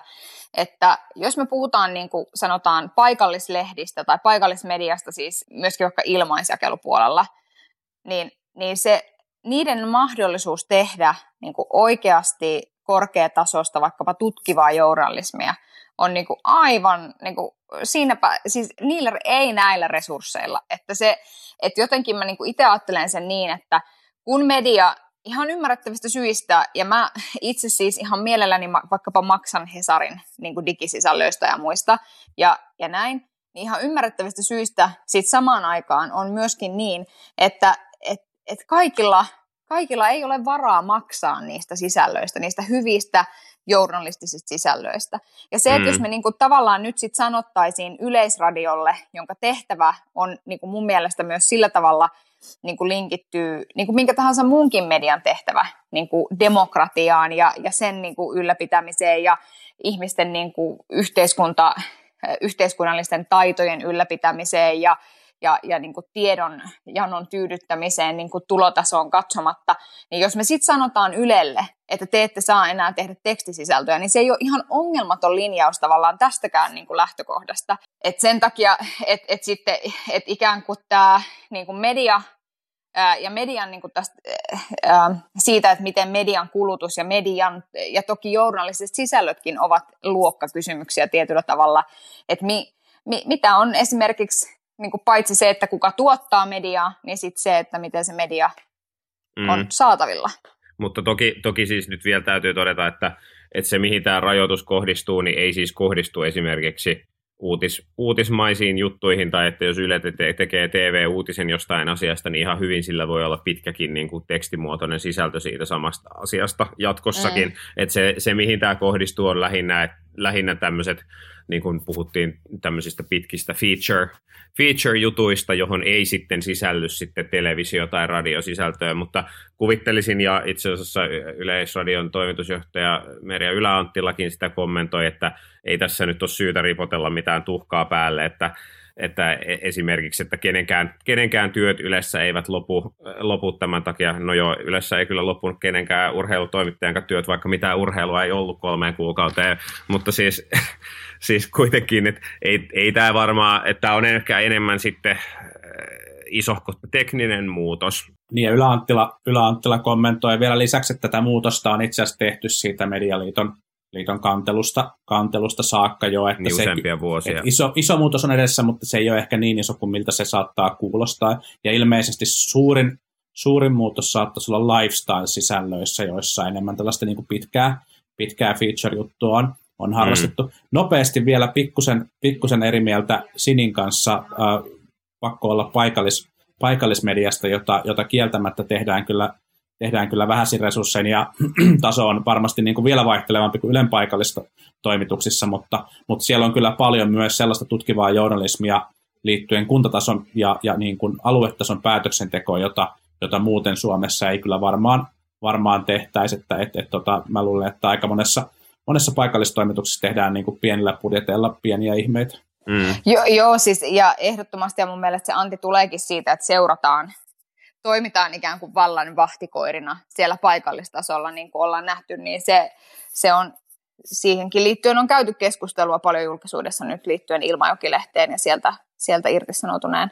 että jos me puhutaan niin kuin sanotaan paikallislehdistä tai paikallismediasta, siis myöskin vaikka ilmaisjakelupuolella, niin, niin se, niiden mahdollisuus tehdä niin kuin oikeasti korkeatasosta vaikkapa tutkivaa journalismia on niin kuin aivan niin kuin siinäpä, siis niillä ei näillä resursseilla. Että, se, että jotenkin mä niin itse ajattelen sen niin, että kun media ihan ymmärrettävistä syistä, ja mä itse siis ihan mielelläni vaikkapa maksan Hesarin niin kuin digisisällöistä ja muista, ja, ja näin, niin ihan ymmärrettävistä syistä sit samaan aikaan on myöskin niin, että et, et kaikilla, kaikilla ei ole varaa maksaa niistä sisällöistä, niistä hyvistä journalistisista sisällöistä. Ja se, että mm. jos me niinku tavallaan nyt sit sanottaisiin yleisradiolle, jonka tehtävä on niinku mun mielestä myös sillä tavalla niinku linkittyy niinku minkä tahansa muunkin median tehtävä niinku demokratiaan ja, ja sen niinku ylläpitämiseen ja ihmisten niinku yhteiskunta, yhteiskunnallisten taitojen ylläpitämiseen ja ja, ja niin kuin tiedon janon tyydyttämiseen niin kuin tulotasoon katsomatta, niin jos me sitten sanotaan Ylelle, että te ette saa enää tehdä tekstisisältöjä, niin se ei ole ihan ongelmaton linjaus tavallaan tästäkään niin kuin lähtökohdasta. Et sen takia, että et sitten et ikään kuin tämä niin kuin media ja median niin kuin tästä, siitä, että miten median kulutus ja median, ja toki journalistiset sisällötkin ovat luokkakysymyksiä tietyllä tavalla, että mi, mi, mitä on esimerkiksi niin kuin paitsi se, että kuka tuottaa mediaa, niin sitten se, että miten se media mm. on saatavilla. Mutta toki, toki siis nyt vielä täytyy todeta, että, että se mihin tämä rajoitus kohdistuu, niin ei siis kohdistu esimerkiksi uutis, uutismaisiin juttuihin, tai että jos Yle te- tekee TV-uutisen jostain asiasta, niin ihan hyvin sillä voi olla pitkäkin niin kuin tekstimuotoinen sisältö siitä samasta asiasta jatkossakin. Mm. Että se, se, mihin tämä kohdistuu, on lähinnä, lähinnä tämmöiset niin kuin puhuttiin tämmöisistä pitkistä feature, feature-jutuista, johon ei sitten sisälly sitten televisio- tai radiosisältöä, mutta kuvittelisin, ja itse asiassa Yleisradion toimitusjohtaja Merja Yläanttilakin sitä kommentoi, että ei tässä nyt ole syytä ripotella mitään tuhkaa päälle, että että e, esimerkiksi, että kenenkään, kenenkään työt Ylessä eivät lopu, lopu tämän takia. No joo, Ylessä ei kyllä loppunut kenenkään urheilutoimittajan työt, vaikka mitään urheilua ei ollut kolmeen kuukauteen, mutta siis, siis kuitenkin, että ei, ei tämä varmaan, että on ehkä enemmän sitten isohko tekninen muutos. Niin ja Ylä-Anttila, Ylä-Anttila kommentoi vielä lisäksi, että tätä muutosta on itse asiassa tehty siitä Medialiiton liiton kantelusta, kantelusta saakka jo. Että niin se, vuosia. Että iso, iso muutos on edessä, mutta se ei ole ehkä niin iso kuin miltä se saattaa kuulostaa. Ja ilmeisesti suurin, suurin muutos saattaisi olla lifestyle-sisällöissä, joissa enemmän tällaista niin kuin pitkää, pitkää feature-juttua on, on harrastettu. Mm. Nopeasti vielä pikkusen, pikkusen eri mieltä Sinin kanssa. Äh, pakko olla paikallis, paikallismediasta, jota, jota kieltämättä tehdään kyllä tehdään kyllä vähäisin resurssein ja taso on varmasti niin kuin vielä vaihtelevampi kuin Ylen paikallista toimituksissa, mutta, mutta siellä on kyllä paljon myös sellaista tutkivaa journalismia liittyen kuntatason ja, ja niin kuin aluetason päätöksentekoon, jota, jota muuten Suomessa ei kyllä varmaan, varmaan tehtäisi. Että, et, et, tota, mä luulen, että aika monessa, monessa paikallistoimituksessa tehdään niin kuin pienillä budjeteilla pieniä ihmeitä. Mm. Jo, joo, siis ja ehdottomasti ja mun mielestä se anti tuleekin siitä, että seurataan, toimitaan ikään kuin vallan vahtikoirina siellä paikallistasolla, niin kuin ollaan nähty, niin se, se on siihenkin liittyen on käyty keskustelua paljon julkisuudessa nyt liittyen Ilmajokilehteen ja sieltä, sieltä irtisanoutuneen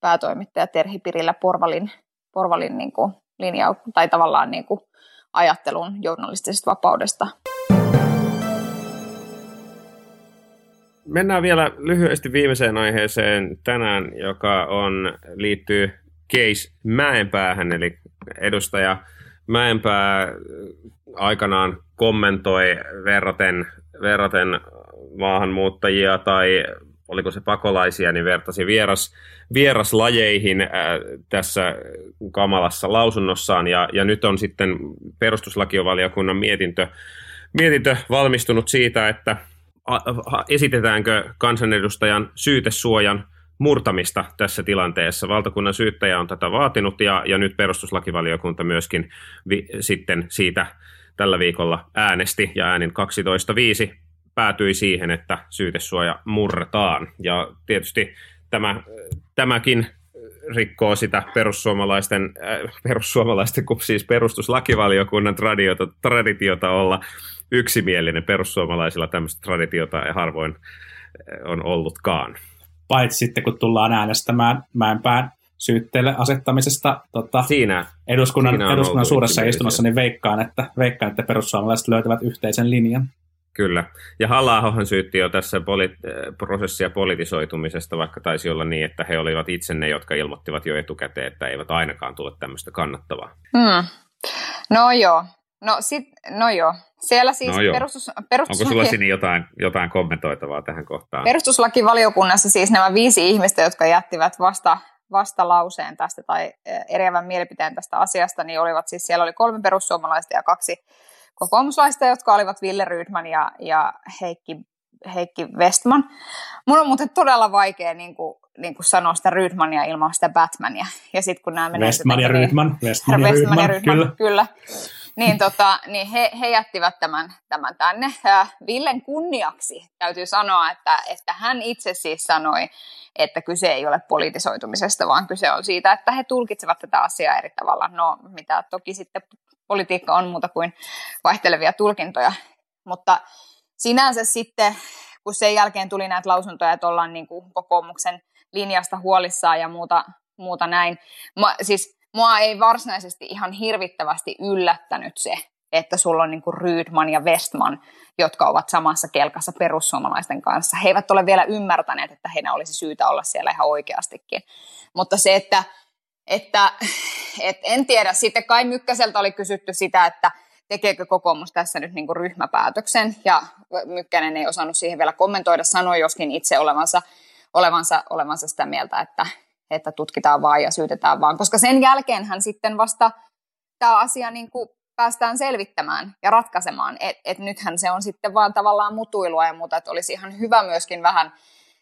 päätoimittaja Terhi Pirillä Porvalin, Porvalin niin kuin linja, tai tavallaan niin kuin ajattelun journalistisesta vapaudesta. Mennään vielä lyhyesti viimeiseen aiheeseen tänään, joka on, liittyy case Mäenpäähän, eli edustaja Mäenpää aikanaan kommentoi verraten, verraten maahanmuuttajia tai oliko se pakolaisia, niin vertasi vieras, vieraslajeihin äh, tässä kamalassa lausunnossaan. Ja, ja nyt on sitten perustuslakiovaliokunnan mietintö, mietintö valmistunut siitä, että esitetäänkö kansanedustajan syytesuojan murtamista tässä tilanteessa. Valtakunnan syyttäjä on tätä vaatinut ja, ja nyt perustuslakivaliokunta myöskin vi, sitten siitä tällä viikolla äänesti ja äänin 12.5 päätyi siihen, että syytesuoja murretaan. Ja tietysti tämä, tämäkin rikkoo sitä perussuomalaisten, äh, perussuomalaisten kuin siis perustuslakivaliokunnan tradiota, traditiota olla yksimielinen. Perussuomalaisilla tämmöistä traditiota ja harvoin äh, on ollutkaan. Paitsi sitten, kun tullaan äänestämään Mäenpään syytteelle asettamisesta tota, siinä, eduskunnan, siinä eduskunnan suuressa istunnossa, niin veikkaan että, veikkaan, että perussuomalaiset löytävät yhteisen linjan. Kyllä. Ja halla syytti jo tässä poli- prosessia politisoitumisesta, vaikka taisi olla niin, että he olivat itse ne, jotka ilmoittivat jo etukäteen, että eivät ainakaan tule tämmöistä kannattavaa. Hmm. No joo. No, sit, no joo. Siellä siis no joo. Perustus, perustuslaki... Onko sulla Sini jotain, jotain kommentoitavaa tähän kohtaan? Perustuslakivaliokunnassa siis nämä viisi ihmistä, jotka jättivät vasta vastalauseen tästä tai eriävän mielipiteen tästä asiasta, niin olivat siis, siellä oli kolme perussuomalaista ja kaksi kokoomuslaista, jotka olivat Ville Rydman ja, ja Heikki, Heikki Westman. Mun on muuten todella vaikea niin kuin, niin kuin sanoa sitä Rydmania ilman sitä Batmania. Ja sitten kun nämä menee... Westman ja Rydman. Westman ja Rydman, Rydman, kyllä. kyllä niin, tota, niin he, he jättivät tämän, tämän tänne. Villen kunniaksi täytyy sanoa, että, että hän itse siis sanoi, että kyse ei ole politisoitumisesta, vaan kyse on siitä, että he tulkitsevat tätä asiaa eri tavalla. No, mitä toki sitten politiikka on muuta kuin vaihtelevia tulkintoja. Mutta sinänsä sitten, kun sen jälkeen tuli näitä lausuntoja, että ollaan niin kuin kokoomuksen linjasta huolissaan ja muuta, muuta näin. Mä, siis mua ei varsinaisesti ihan hirvittävästi yllättänyt se, että sulla on niin kuin Rydman ja Westman, jotka ovat samassa kelkassa perussuomalaisten kanssa. He eivät ole vielä ymmärtäneet, että heidän olisi syytä olla siellä ihan oikeastikin. Mutta se, että, että et en tiedä, sitten Kai Mykkäseltä oli kysytty sitä, että tekeekö kokoomus tässä nyt niin kuin ryhmäpäätöksen, ja Mykkänen ei osannut siihen vielä kommentoida, sanoi joskin itse olevansa, olevansa, olevansa sitä mieltä, että, että tutkitaan vaan ja syytetään vaan, koska sen jälkeen hän sitten vasta tämä asia niin kuin päästään selvittämään ja ratkaisemaan, että et nythän se on sitten vaan tavallaan mutuilua ja muuta, että olisi ihan hyvä myöskin vähän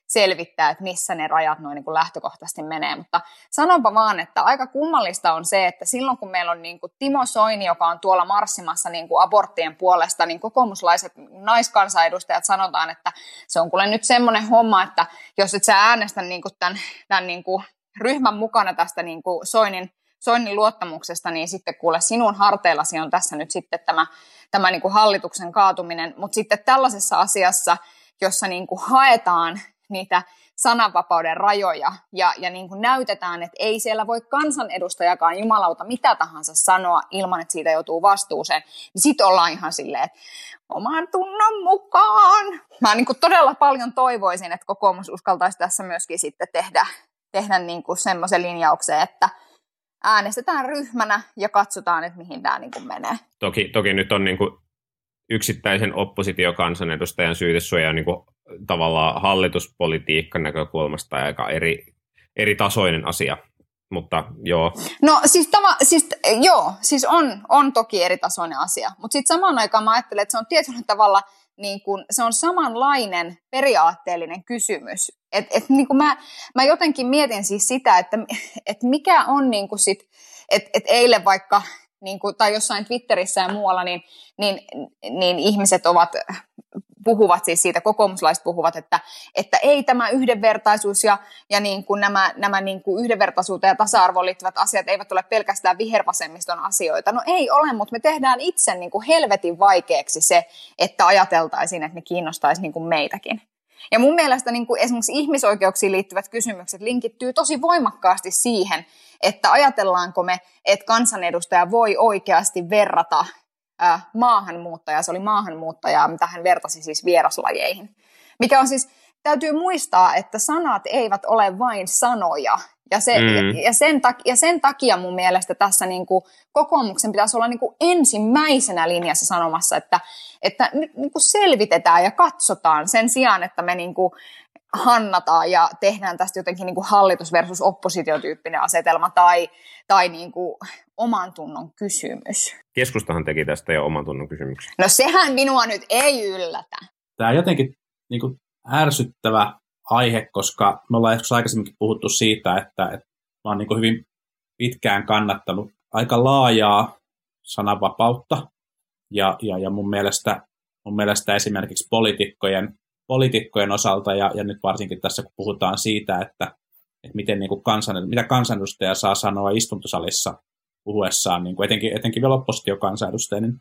selvittää, että missä ne rajat noin niin lähtökohtaisesti menee. Mutta sanonpa vaan, että aika kummallista on se, että silloin kun meillä on niin kuin Timo Soini, joka on tuolla marssimassa niin kuin aborttien puolesta, niin kokoomuslaiset naiskansanedustajat sanotaan, että se on kuule nyt semmoinen homma, että jos et sä äänestä niin kuin tämän, tämän niin kuin ryhmän mukana tästä niin kuin Soinin, Soinin luottamuksesta, niin sitten kuule sinun harteillasi on tässä nyt sitten tämä, tämä niin kuin hallituksen kaatuminen. Mutta sitten tällaisessa asiassa, jossa niin kuin haetaan niitä sananvapauden rajoja ja, ja niin kuin näytetään, että ei siellä voi kansanedustajakaan jumalauta mitä tahansa sanoa ilman, että siitä joutuu vastuuseen, niin sitten ollaan ihan silleen, oman tunnon mukaan. Mä niin kuin todella paljon toivoisin, että kokoomus uskaltaisi tässä myöskin sitten tehdä, tehdä niin kuin semmoisen linjauksen, että äänestetään ryhmänä ja katsotaan, että mihin tämä niin kuin menee. Toki, toki nyt on niin kuin yksittäisen oppositiokansanedustajan syytesuoja niin kuin tavallaan hallituspolitiikan näkökulmasta aika eri, eri tasoinen asia. mutta joo. No siis, tava, siis joo, siis on, on toki eri tasoinen asia, mutta sitten samaan aikaan mä ajattelen, että se on tietyllä tavalla niin kun, se on samanlainen periaatteellinen kysymys. Et, et, niin kun mä, mä jotenkin mietin siis sitä, että et mikä on niin sit, että et eilen vaikka niin kuin, tai jossain Twitterissä ja muualla, niin, niin, niin ihmiset ovat puhuvat siis siitä, kokoomuslaiset puhuvat, että, että ei tämä yhdenvertaisuus ja, ja niin kuin nämä, nämä niin kuin yhdenvertaisuuteen ja tasa-arvoon liittyvät asiat eivät ole pelkästään vihervasemmiston asioita. No ei ole, mutta me tehdään itse niin kuin helvetin vaikeaksi se, että ajateltaisiin, että ne kiinnostaisi niin kuin meitäkin. Ja mun mielestä niin kuin esimerkiksi ihmisoikeuksiin liittyvät kysymykset linkittyy tosi voimakkaasti siihen, että ajatellaanko me, että kansanedustaja voi oikeasti verrata maahanmuuttajaa, se oli maahanmuuttajaa, mitä hän vertasi siis vieraslajeihin. Mikä on siis, täytyy muistaa, että sanat eivät ole vain sanoja. Ja, se, mm. ja, sen, takia, ja sen takia mun mielestä tässä niin kuin kokoomuksen pitäisi olla niin kuin ensimmäisenä linjassa sanomassa, että, että nyt niin kuin selvitetään ja katsotaan sen sijaan, että me niin kuin hannataan ja tehdään tästä jotenkin niin kuin hallitus versus oppositiotyyppinen asetelma tai, tai niin kuin oman tunnon kysymys. Keskustahan teki tästä jo oman tunnon kysymyksen. No sehän minua nyt ei yllätä. Tämä on jotenkin niin kuin ärsyttävä aihe, koska me ollaan joskus aikaisemminkin puhuttu siitä, että, että mä oon niin hyvin pitkään kannattanut aika laajaa sananvapautta. Ja, ja, ja mun, mielestä, mun mielestä esimerkiksi poliitikkojen, poliitikkojen osalta, ja, ja nyt varsinkin tässä kun puhutaan siitä, että, että miten niin kuin kansan, mitä kansanedustaja saa sanoa istuntosalissa puhuessaan, niin kuin etenkin, etenkin vielä oppositiokansanedustaja, niin,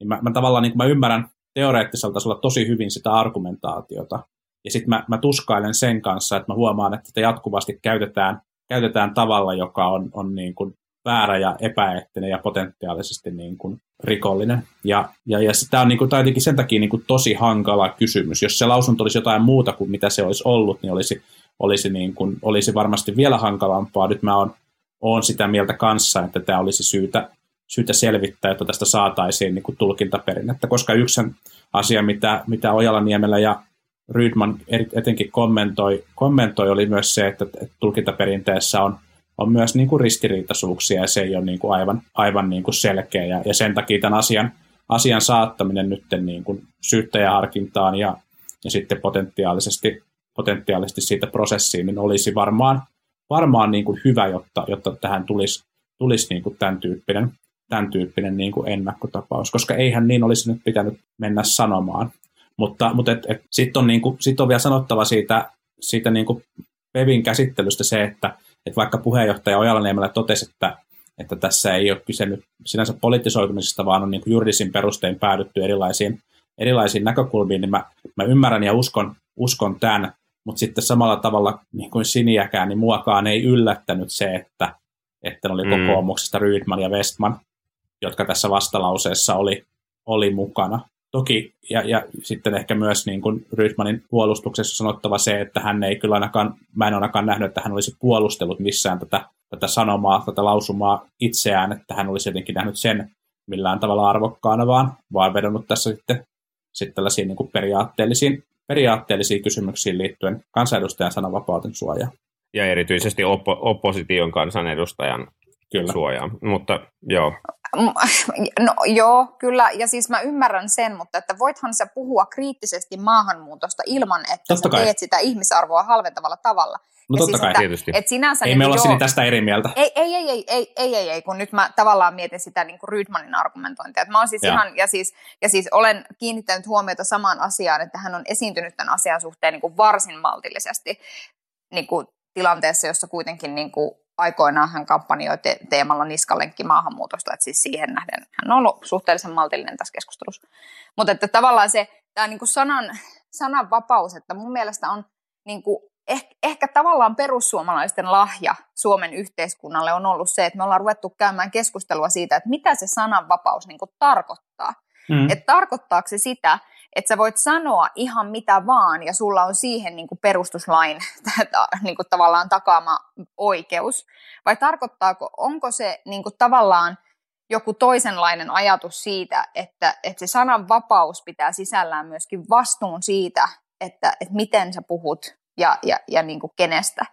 niin mä, mä tavallaan niin kuin mä ymmärrän teoreettisella tasolla tosi hyvin sitä argumentaatiota. Ja sitten mä, mä tuskailen sen kanssa, että mä huomaan, että sitä jatkuvasti käytetään, käytetään tavalla, joka on, on niin kuin väärä ja epäeettinen ja potentiaalisesti niin kuin rikollinen. Ja, ja, ja tämä on niin kuin, jotenkin sen takia niin kuin tosi hankala kysymys. Jos se lausunto olisi jotain muuta kuin mitä se olisi ollut, niin olisi, olisi, niin kuin, olisi varmasti vielä hankalampaa. Nyt mä oon olen sitä mieltä kanssa, että tämä olisi syytä, syytä selvittää, että tästä saataisiin niin kuin tulkintaperinnettä, koska yksi asia, mitä, mitä Ojala-Niemelä ja Rydman etenkin kommentoi, kommentoi oli myös se, että, tulkintaperinteessä on, on myös niin kuin ristiriitaisuuksia ja se ei ole niin kuin aivan, aivan niin kuin selkeä ja, ja sen takia tämän asian, asian saattaminen nyt niin kuin syyttäjäharkintaan ja, ja sitten potentiaalisesti, potentiaalisesti siitä prosessiin, niin olisi varmaan varmaan niin kuin hyvä, jotta, jotta tähän tulisi, tulisi niin kuin tämän tyyppinen, tämän tyyppinen niin kuin ennakkotapaus, koska eihän niin olisi nyt pitänyt mennä sanomaan. Mutta, mutta et, et, sitten on, niin kuin, sit on vielä sanottava siitä, siitä niin kuin Pevin käsittelystä se, että et vaikka puheenjohtaja Ojala totesi, että, että tässä ei ole kyse nyt sinänsä politisoitumisesta, vaan on niin kuin juridisin perustein päädytty erilaisiin, erilaisiin näkökulmiin, niin mä, mä ymmärrän ja uskon, uskon tämän, mutta sitten samalla tavalla niin kuin Siniäkään, niin muakaan ei yllättänyt se, että, että oli mm. kokoomuksesta Rydman ja Westman, jotka tässä vastalauseessa oli, oli mukana. Toki, ja, ja sitten ehkä myös niin kuin Rydmanin puolustuksessa sanottava se, että hän ei kyllä ainakaan, mä en ainakaan nähnyt, että hän olisi puolustellut missään tätä, tätä sanomaa, tätä lausumaa itseään, että hän olisi jotenkin nähnyt sen millään tavalla arvokkaana, vaan, vaan vedonnut tässä sitten, sitten tällaisiin niin kuin periaatteellisiin periaatteellisiin kysymyksiin liittyen kansanedustajan sananvapauden suojaa. Ja erityisesti oppo- opposition kansanedustajan kyllä. suojaa, mutta joo. No joo, kyllä, ja siis mä ymmärrän sen, mutta että voithan sä puhua kriittisesti maahanmuutosta ilman, että Totta sä kai. teet sitä ihmisarvoa halventavalla tavalla. No ja totta siis, kai, että, tietysti. Et sinänsä ei niin me olla siinä tästä eri mieltä. Ei, ei, ei, ei, ei, ei, ei, ei, kun nyt mä tavallaan mietin sitä niin kuin Rydmanin argumentointia. Että mä oon siis ja. ihan, ja siis, ja siis olen kiinnittänyt huomiota samaan asiaan, että hän on esiintynyt tämän asian suhteen niin kuin varsin maltillisesti niin kuin tilanteessa, jossa kuitenkin niin kuin aikoinaan hän kampanjoi te- teemalla niskalenkki maahanmuutosta, että siis siihen nähden hän on ollut suhteellisen maltillinen tässä keskustelussa. Mutta että tavallaan se tämä niin kuin sanan, sanan vapaus, että mun mielestä on niin kuin ehkä, ehkä tavallaan perussuomalaisten lahja Suomen yhteiskunnalle on ollut se, että me ollaan ruvettu käymään keskustelua siitä, että mitä se sananvapaus niin kuin tarkoittaa. Mm. Että tarkoittaako se sitä, että sä voit sanoa ihan mitä vaan ja sulla on siihen niin kuin perustuslain niin kuin tavallaan takaama oikeus, vai tarkoittaako, onko se niin kuin tavallaan joku toisenlainen ajatus siitä, että, että se sananvapaus pitää sisällään myöskin vastuun siitä, että, että miten sä puhut ja, ja, ja niin kuin kenestä.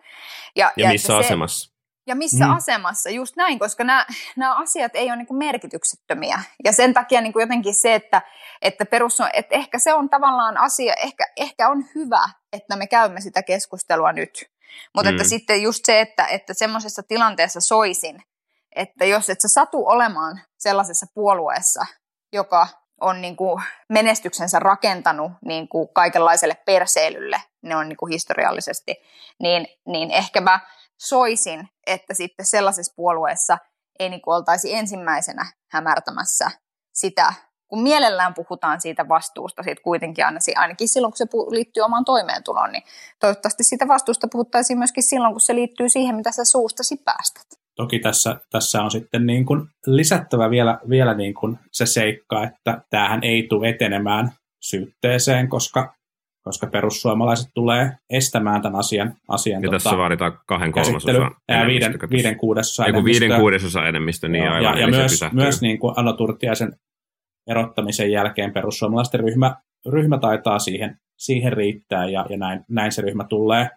Ja, ja, ja missä se, asemassa. Ja missä mm. asemassa, just näin, koska nämä, nämä asiat ei ole niin kuin merkityksettömiä. Ja sen takia niin kuin jotenkin se, että, että, perus on, että ehkä se on tavallaan asia, ehkä, ehkä on hyvä, että me käymme sitä keskustelua nyt. Mutta mm. että sitten just se, että, että semmoisessa tilanteessa soisin, että jos et sä satu olemaan sellaisessa puolueessa, joka on niin kuin menestyksensä rakentanut niin kuin kaikenlaiselle perseilylle, ne on niin kuin historiallisesti, niin, niin ehkä mä soisin, että sitten sellaisessa puolueessa ei niin oltaisi ensimmäisenä hämärtämässä sitä, kun mielellään puhutaan siitä vastuusta, siitä kuitenkin aina, ainakin silloin, kun se liittyy omaan toimeentuloon, niin toivottavasti siitä vastuusta puhuttaisiin myöskin silloin, kun se liittyy siihen, mitä sä suustasi päästät. Toki tässä, tässä on sitten niin kuin lisättävä vielä, vielä niin kuin se seikka, että tämähän ei tule etenemään syytteeseen, koska, koska perussuomalaiset tulee estämään tämän asian. asian ja tota, tässä vaaditaan kahden kolmasosan viiden, viiden kuudesosa enemmistö. viiden kuudesosa enemmistö, niin aivan. Ja, ja myös, myös niin kuin Anno Turtiaisen erottamisen jälkeen perussuomalaisten ryhmä, ryhmä taitaa siihen, siihen riittää ja, ja näin, näin se ryhmä tulee,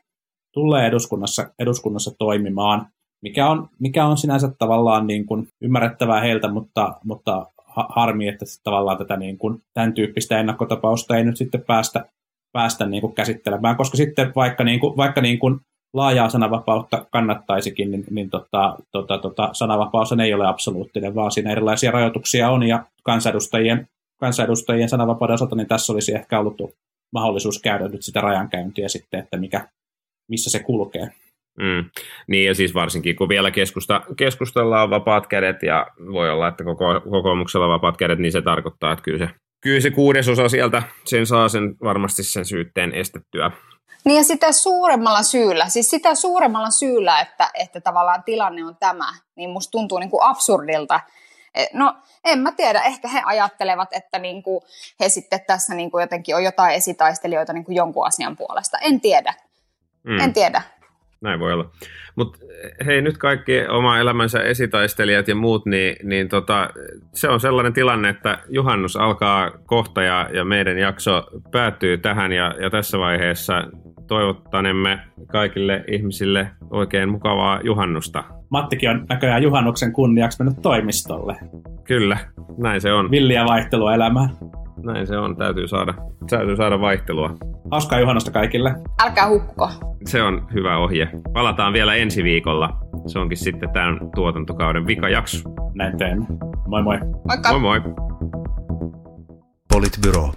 tulee eduskunnassa, eduskunnassa toimimaan mikä on, mikä on sinänsä tavallaan niin kuin ymmärrettävää heiltä, mutta, mutta harmi, että tavallaan tätä niin kuin, tämän tyyppistä ennakkotapausta ei nyt sitten päästä, päästä niin kuin käsittelemään, koska sitten vaikka, niin kuin, vaikka niin kuin laajaa sananvapautta kannattaisikin, niin, niin tota, tota, tota, sananvapaus ei ole absoluuttinen, vaan siinä erilaisia rajoituksia on, ja kansanedustajien, kansanedustajien sananvapauden osalta, niin tässä olisi ehkä ollut mahdollisuus käydä nyt sitä rajankäyntiä sitten, että mikä, missä se kulkee. Mm. Niin ja siis varsinkin kun vielä keskusta, keskustellaan vapaat kädet ja voi olla, että koko, kokoomuksella vapaat kädet, niin se tarkoittaa, että kyllä se, kyllä se kuudesosa sieltä sen saa sen varmasti sen syytteen estettyä. Niin ja sitä suuremmalla syyllä, siis sitä suuremmalla syyllä, että, että tavallaan tilanne on tämä, niin musta tuntuu niin kuin absurdilta. E, no en mä tiedä, ehkä he ajattelevat, että niin kuin he sitten tässä niin kuin jotenkin on jotain esitaistelijoita niin kuin jonkun asian puolesta. En tiedä. Mm. En tiedä näin voi olla. Mutta hei, nyt kaikki oma elämänsä esitaistelijat ja muut, niin, niin tota, se on sellainen tilanne, että juhannus alkaa kohta ja, ja meidän jakso päättyy tähän ja, ja tässä vaiheessa toivottanemme kaikille ihmisille oikein mukavaa juhannusta. Mattikin on näköjään juhannuksen kunniaksi mennyt toimistolle. Kyllä, näin se on. Villiä vaihtelua elämään. Näin se on, täytyy saada, täytyy saada vaihtelua. Hauskaa juhannusta kaikille. Älkää hukko. Se on hyvä ohje. Palataan vielä ensi viikolla. Se onkin sitten tämän tuotantokauden vikajakso. Näin teemme. Moi moi. Moikka. Moi moi. Politbyro.